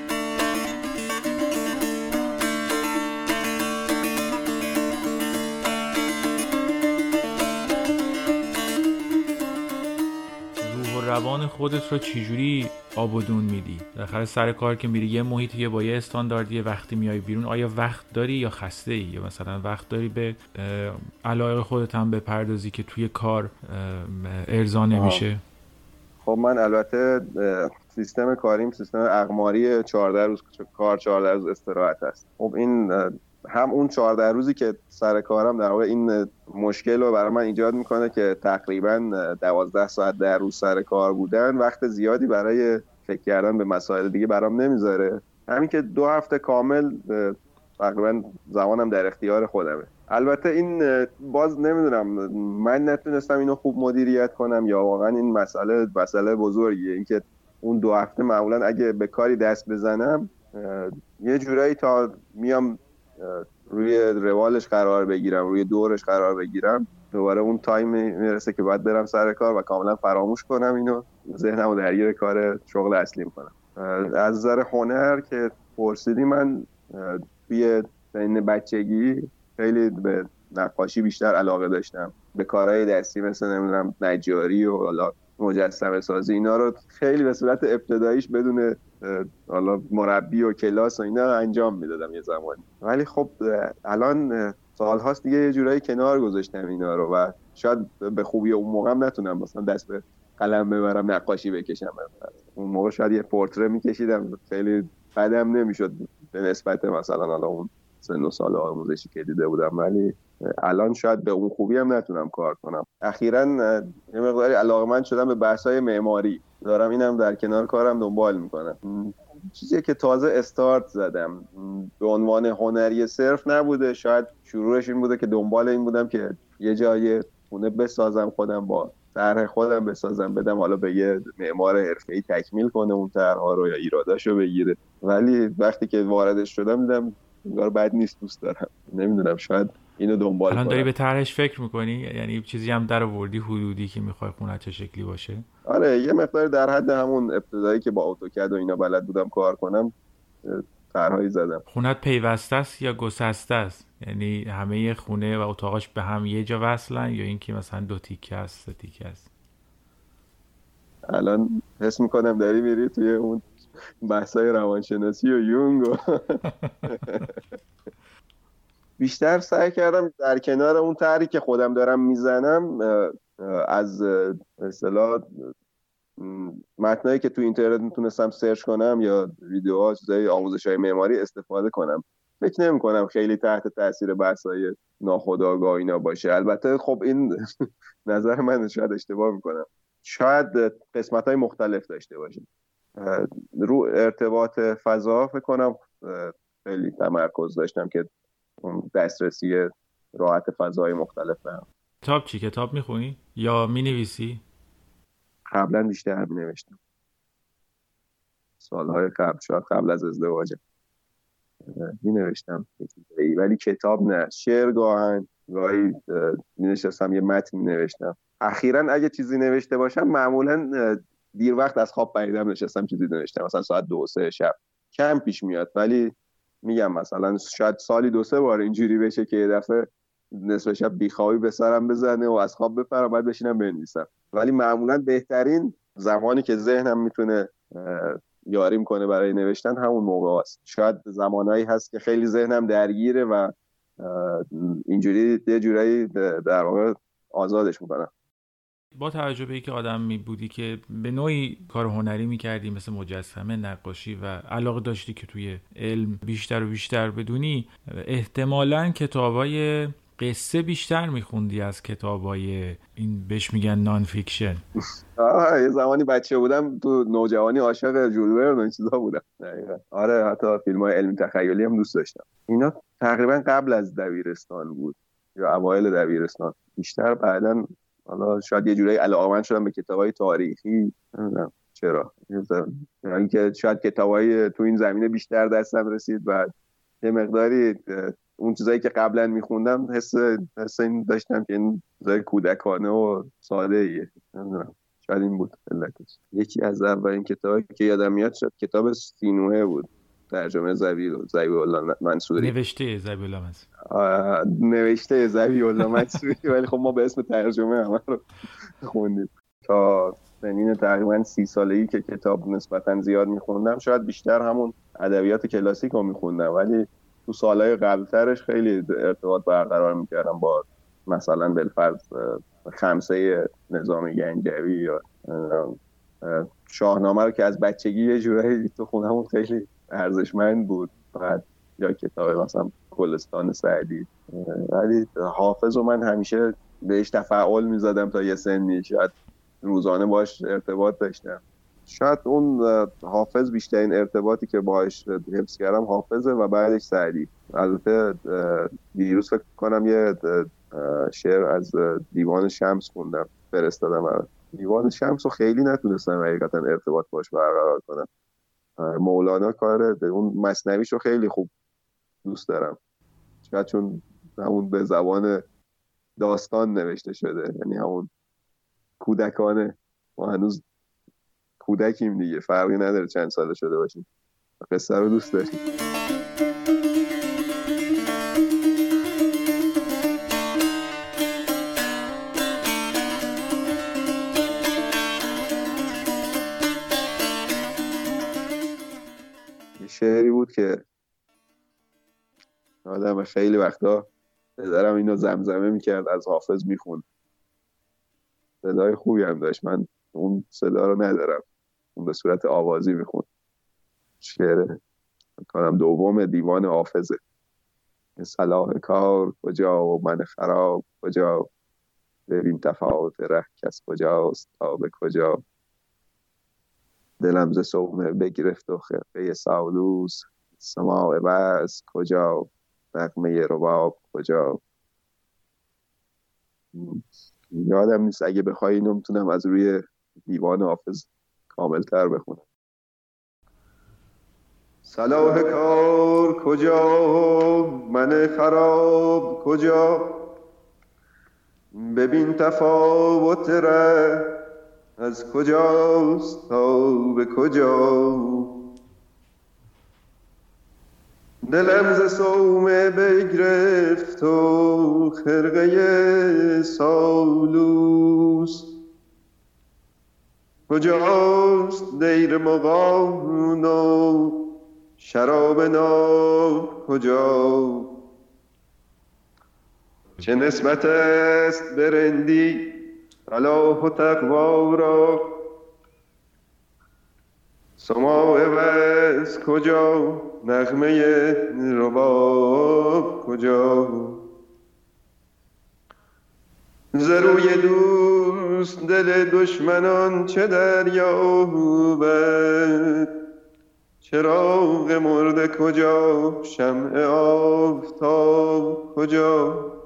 روان خودت رو چجوری آبودون میدی؟ بالاخره سر کار که میری یه محیطی با یه استانداردی وقتی میای بیرون آیا وقت داری یا خسته ای یا مثلا وقت داری به علایق خودت هم بپردازی که توی کار ارضا نمیشه؟ خب من البته سیستم کاریم سیستم اقماری 14 روز کار 14 روز استراحت است. خب این هم اون 14 روزی که سر کارم در واقع این مشکل رو برای من ایجاد می‌کنه که تقریبا 12 ساعت در روز سر کار بودن وقت زیادی برای فکر کردن به مسائل دیگه برام نمی‌ذاره. همین که دو هفته کامل تقریبا زمانم در اختیار خودمه. البته این باز نمی‌دونم من نتونستم اینو خوب مدیریت کنم یا واقعا این مسئله مسئله بزرگیه. اینکه اون دو هفته معمولا اگه به کاری دست بزنم یه جورایی تا میام روی روالش قرار بگیرم روی دورش قرار بگیرم. دوباره اون تایم می‌رسه که باید برم سر کار و کاملا فراموش کنم اینو. ذهنم رو درگیر کار شغل اصلیم کنم. از نظر هنر که پرسیدی من توی سن بچگی خیلی به نقاشی بیشتر علاقه داشتم. به کارهای دستی مثل نمی‌دونم نجاری و حالا مجسمه سازی اینا رو خیلی به صورت ابتداییش بدون حالا مربی و کلاس و اینا انجام می‌دادم یه زمانی. ولی خب الان سالهاست دیگه یه جورایی کنار گذاشتم اینا رو و شاید به خوبی اون موقع نتونم مثلا دست به قلم ببرم نقاشی بکشم. اون موقع شاید یه پورتره میکشیدم. خیلی قدم نمی‌شد به نسبت مثلا حالا اون سن و سال آموزشی که دیده بودم. ولی الان شاید به اون خوبی هم نتونم کار کنم. اخیرا یه مقداری علاقمند شدم به بحث های معماری. دارم اینم در کنار کارم دنبال می‌کنم. چیزی که تازه استارت زدم به عنوان هنری صرف نبوده. شاید شروعش این بوده که دنبال این بودم که یه جای خونه بسازم خودم با طرح خودم بسازم بدم حالا به یه معمار حرفه‌ای تکمیل کنه اون طرحها رو یا ایراداشو بگیره. ولی وقتی که واردش شدم دیدم انگار بد نیست دوست دارم. نمی‌دونم شاید اینو دنبال الان داری به طرحش فکر می‌کنی؟ یعنی چیزی هم در آوردی حدودی که می‌خوای خونه چه شکلی باشه؟ آره یه مقدار در حد همون ابتدایی که با اتوکد و اینا بلد بودم کار کنم طرحهایی زدم. خونت پیوسته است یا گسسته است؟ یعنی همه خونه و اتاقاش به هم یه جا وصلن یا اینکه مثلا دو تیکه است سه تیکه است؟ الان حس می‌کنم داری میری توی اون بحثای روانشناسی و یونگ و بیشتر سعی کردم در کنار اون طرحی که خودم دارم می‌زنم از اصطلاح متنایی که تو اینترنت می‌تونستم سرچ کنم یا ویدیوها چیزای آموزش های معماری استفاده کنم. فکر نمی کنم خیلی تحت تاثیر بحثای ناخودآگاه اینا باشه. البته خب این نظر من شاید اشتباه می‌کنم. شاید قسمت های مختلف داشته باشه رو ارتباط فضا فکر کنم خیلی تمرکز داشتم که دسترسی راحت فضای مختلف هم. کتاب چی؟ کتاب می‌خونی؟ یا می‌نویسی؟ قبلا بیشتر می نوشتم سالهای قبل شاید قبل از ازدواجم می نوشتم ولی کتاب نه. شعر گاهن گاهی می نشستم یه متن می نوشتم اخیرا اگه چیزی نوشته باشم معمولا دیر وقت از خواب پریدم نشستم چیزی نوشتم. مثلا ساعت دو سه شب. کم پیش میاد ولی میگم مثلا شاید سالی دو سه بار اینجوری بشه که یه دفعه نصف شب بیخوابی به سرم بزنه و از خواب بپرم باید بشینم بنویسم. ولی معمولا بهترین زمانی که ذهنم می‌تونه یاریم کنه برای نوشتن همون موقع است شاید زمانایی هست که خیلی ذهنم درگیره و اینجوری یه جورایی در واقع آزادش می‌کنم. با توجه به اینکه آدم می بودی که به نوعی کار هنری می‌کردی مثل مجسمه نقاشی و علاقه داشتی که توی علم بیشتر و بیشتر بدونی احتمالا کتابای قصه بیشتر میخوندی از کتابای این بهش میگن non-fiction یه زمانی بچه بودم تو نوجوانی عاشق ژول ورن و این چیزا بودم. دقیقا. آره حتی فیلم های علمی تخیلی هم دوست داشتم. اینا تقریبا قبل از دبیرستان بود یا اوایل دبیرستان. بیشتر بعدا حالا شاید یه جورایی علاقمند شدم به کتابای تاریخی نمی‌دونم چرا. اینکه شاید کتابای تو این زمینه بیشتر دستم رسید و یه مقداری اون چیزایی که قبلا میخوندم حس حس این داشتم که این چیزای کودکانه و ساده ایه نمی‌دونم. شاید این بود علتش. یکی از اولین کتابی که یادم میاد شد کتاب سینوه بود. ترجمه زبیل زبیل الله منصوری. نوشته زبیل الله آه، نوشته زبی الله منصوری ولی خب ما به اسم ترجمه همه رو خوندیم. تا سنین تقریبا سی سالگی که کتاب نسبتا زیاد میخوندم شاید بیشتر همون ادبیات کلاسیک رو میخوندم. ولی تو سالهای قبلترش خیلی ارتباط برقرار می‌کردم با مثلا بالفرض خمسه نظام گنجوی یا اه، اه، شاهنامه رو که از بچگی یه جورایی تو خونمون خیلی ارزشمند بود. بعد یا کتاب مثلا گلستان سعدی. ولی حافظ رو من همیشه بهش تفعال می‌زدم تا یه سنی شاید روزانه باش ارتباط داشتم. شاید اون حافظ بیشترین ارتباطی که باش حفظ کردم حافظه و بعدش سعدی. البته دیروز فکر کنم یه شعر از دیوان شمس خوندم فرستادم. دیوان شمس رو خیلی نتونستم حقیقتا ارتباط باش برقرار کنم. مولانا کار اون مصنویش رو خیلی خوب دوست دارم. شاید چون همون به زبان داستان نوشته شده یعنی همون کودکانه ما هنوز کودکیم دیگه فرقی نداره چند ساله شده باشیم. قصه رو دوست داریم شعری بود که آدم خیلی وقتا پدرم اینو زمزمه می‌کرد از حافظ می‌خوند. صدای خوبی هم داشت. من اون صدا رو ندارم. اون به صورت آوازی می‌خوند. شعر کنم دوم دیوان حافظه. صلاح کار کجا و من خراب کجا؟ ببین تفاوت ره کس کجاست تا به کجا؟ دلم ز صومعه بگرفت و خرقه سالوس. سماع بس کجا؟ نغمه رباب کجا؟ یادم نیست. اگه بخوای اینو می‌تونم از روی دیوان حافظ کاملتر بخونم. صلاح کار کجا؟ من خراب کجا؟ ببین تفاوت ره. از کجاست تا به کجا؟ دلم ز صومعه بگرفت و خرقه سالوس. کجاست دیر مغان و شراب ناب کجا؟ چه نسبت است برندی صلاح و تقوا را سماع وز کجا نغمه رباب کجا ز روی دوست دل دشمنان چه دریابد چراغ مرده کجا شمع آفتاب کجا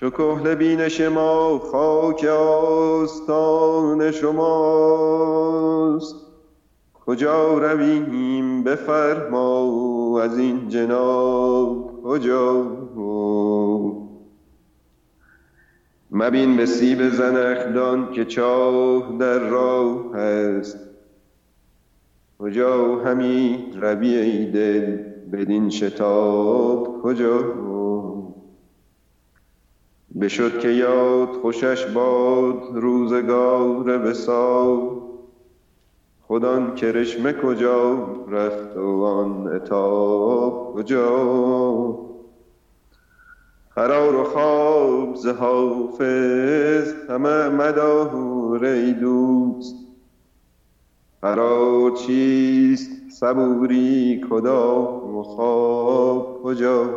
چو کحل بینش ما خاک آستان شماست. کجا رویم بفرما از این جناب؟ کجا؟ مبین به سیب زنخدان که چاه در راه است کجا همی روی ای دل بدین شتاب؟ کجا؟ بشد که یاد خوشش باد روزگار وصال. خودان کرشمه کجا رفت و آن عتاب کجا؟ قرار و خواب ز حافظ همه مدار ای دوست. قرار چیست؟ صبوری کدام و خواب کجا؟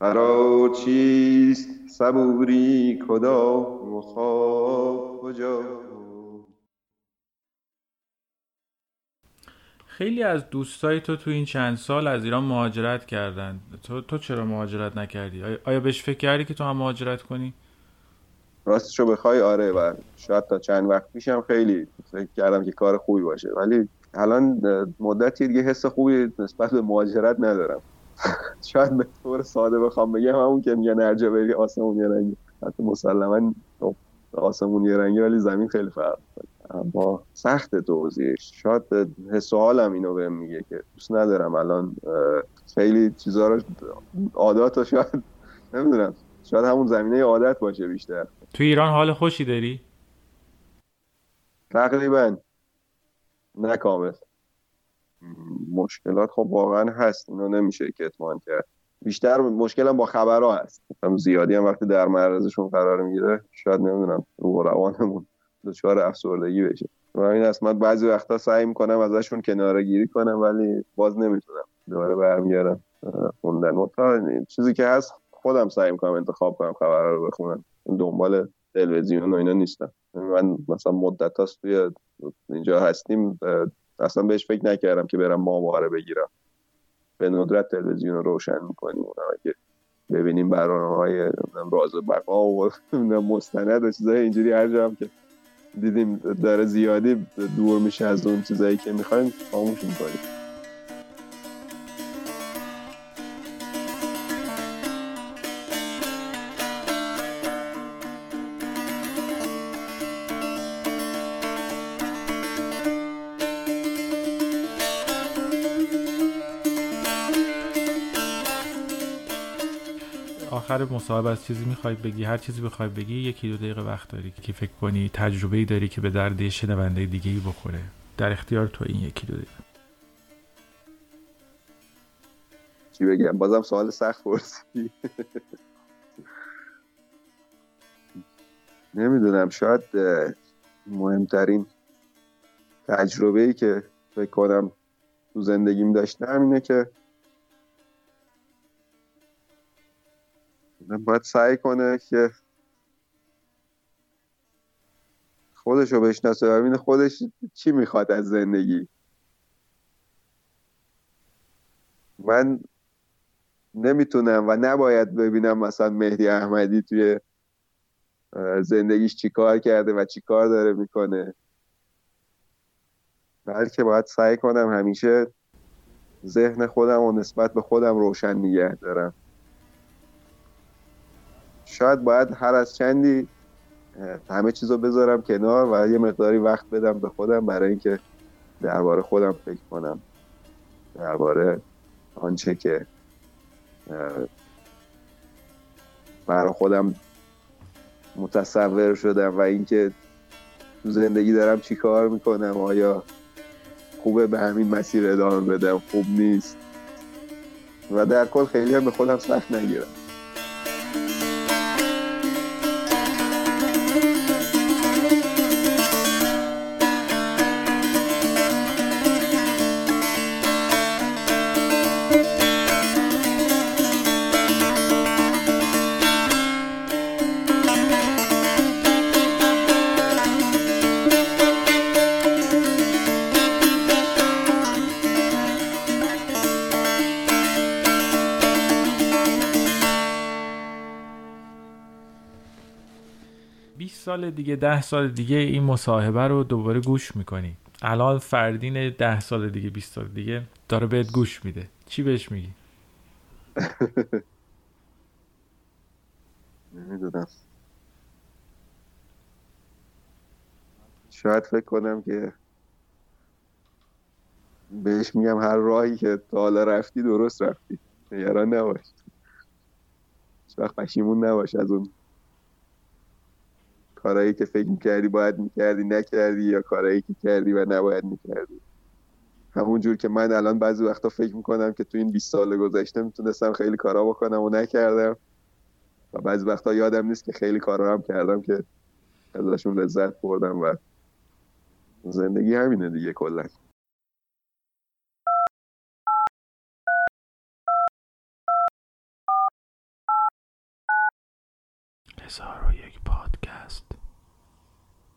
قرار چیست صبوری کدام و خواب کجا خیلی از دوستای تو تو این چند سال از ایران مهاجرت کردن تو, تو چرا مهاجرت نکردی؟ آیا- بهش فکر کردی که تو هم مهاجرت کنی؟ راستشو بخوای آره و شاید تا چند وقت پیشم خیلی فکر کردم که کار خوبی باشه ولی الان مدتی دیگه حس خوبی نسبت به مهاجرت ندارم شاید به طور ساده بخوام بگم همون که میگن هر جا بری آسمون یه رنگی حتی مسلما خب، آسمون یه رنگی ولی زمین خیلی فرق. اما سخت توضیحش. شاید حس و حالم اینو بهم میگه که دوست ندارم الان خیلی چیزا رو عادات رو شاید نمی‌دونم. شاید همون زمینه عادت باشه بیشتر. تو ایران حال خوشی داری؟ تقریبا. نه کامل. مشکلات خب واقعا هست اینو نمیشه کتمان کرد. بیشتر مشکلم با خبرها هست. هم زیادی هم وقتی در معرضشون قرار می‌گیره شاید نمی‌دونم رو روانمون دچار افسردگی بشه. و این است من بعضی وقتا سعی می‌کنم ازشون کناره گیری کنم ولی باز نمی‌تونم. دوباره برمیگردم خوندن. مطمئن چیزی که هست خودم سعی می‌کنم انتخاب کنم خبرها رو بخونم. دنبال تلویزیون و اینا نیستم. من مثلا مدت هاست توی اینجا هستیم اصلا بهش فکر نکردم که برم ماهواره بگیرم. به ندرت تلویزیون رو روشن می‌کنیم اونم که ببینیم برنامه های راز بقا و مستند و چیزای اینجوری هر جا که دیدیم داره زیادی دور میشه از اون چیزایی که می‌خوایم خاموش می‌کنیم. آخر مصاحبه از چیزی می‌خوای بگی هر چیزی بخوای بگی یکی دو دقیقه وقت داری که فکر کنی تجربه داری که به درد شنونده دیگه ای بخوره. در اختیار تو این یکی دو دقیقه. چی بگم؟ بازم سوال سخت پرسی نمی‌دونم شاید مهمترین تجربه ای که فکر کنم تو زندگیم داشتم اینه که باید سعی کنه که خودش رو بشناسه و ببینه خودش چی می‌خواد از زندگی. من نمی‌تونم و نباید ببینم مثلا مهدی احمدی توی زندگیش چی کار کرده و چی کار داره می‌کنه. بلکه باید سعی کنم همیشه ذهن خودم و نسبت به خودم روشن نگه دارم. شاید باید هر از چندی همه چیز رو بذارم کنار و یه مقداری وقت بدم به خودم برای اینکه درباره خودم فکر کنم. درباره آنچه که برای خودم متصور شدم و اینکه تو زندگی دارم چی کار می‌کنم آیا خوبه به همین مسیر ادامه بدم خوب نیست؟ و در کل خیلی هم به خودم سخت نگیرم. سال دیگه ده سال دیگه این مصاحبه رو دوباره گوش می‌کنی. الان فردین ده سال دیگه 20 سال دیگه داره بهت گوش میده. چی بهش میگی؟ نمی‌دونم. شاید فکر کنم که بهش میگم هر راهی که تا حالا رفتی درست رفتی. نگران نباش. وقت پشیمون نباش از اون کارهایی که فکر می‌کردی باید می‌کردی نکردی یا کارهایی که کردی و نباید می‌کردی؟ همونجور که من الان بعضی وقتا فکر می‌کنم که تو این 20 سال گذشته می‌تونستم خیلی کارا بکنم و نکردم. و بعضی وقتا یادم نیست که خیلی کارا هم کردم که ازشون لذت بردم و زندگی همینه دیگه کلا. هزار